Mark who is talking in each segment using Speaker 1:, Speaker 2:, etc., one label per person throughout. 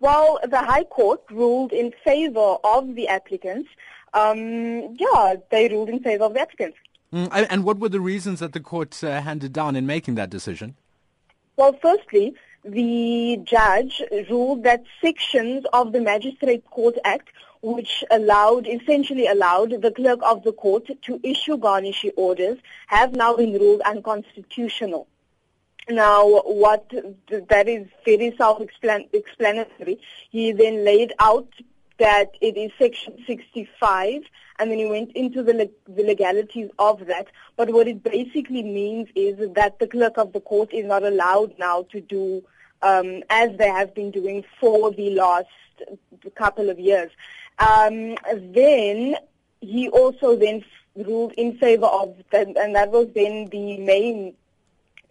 Speaker 1: Well, the High Court ruled in favor of the applicants. Um, yeah, they ruled in favor of the applicants.
Speaker 2: Mm, and what were the reasons that the court uh, handed down in making that decision?
Speaker 1: Well, firstly, the judge ruled that sections of the Magistrate Court Act which allowed, essentially allowed the clerk of the court to issue garnishee orders have now been ruled unconstitutional. Now, what that is very self-explanatory. He then laid out that it is Section 65, and then he went into the, the legalities of that. But what it basically means is that the clerk of the court is not allowed now to do um, as they have been doing for the last couple of years. Um, then he also then ruled in favor of, that, and that was then the main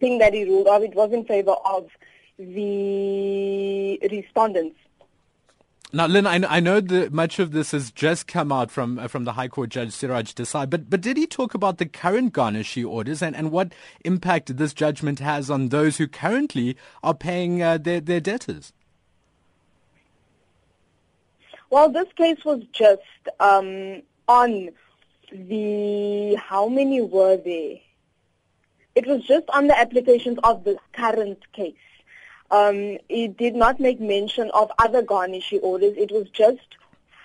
Speaker 1: thing that he ruled of. It was in favor of the respondents.
Speaker 2: Now, Lynne, I, I know that much of this has just come out from uh, from the High Court Judge Siraj Desai, but but did he talk about the current garnishee orders and, and what impact this judgment has on those who currently are paying uh, their, their debtors?
Speaker 1: Well, this case was just um, on the, how many were there? It was just on the applications of the current case. Um, it did not make mention of other garnishee orders. It was just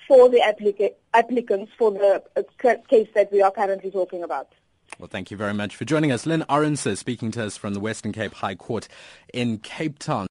Speaker 1: for the applica- applicants for the uh, case that we are currently talking about.
Speaker 2: Well, thank you very much for joining us. Lynne Arendse speaking to us from the Western Cape High Court in Cape Town.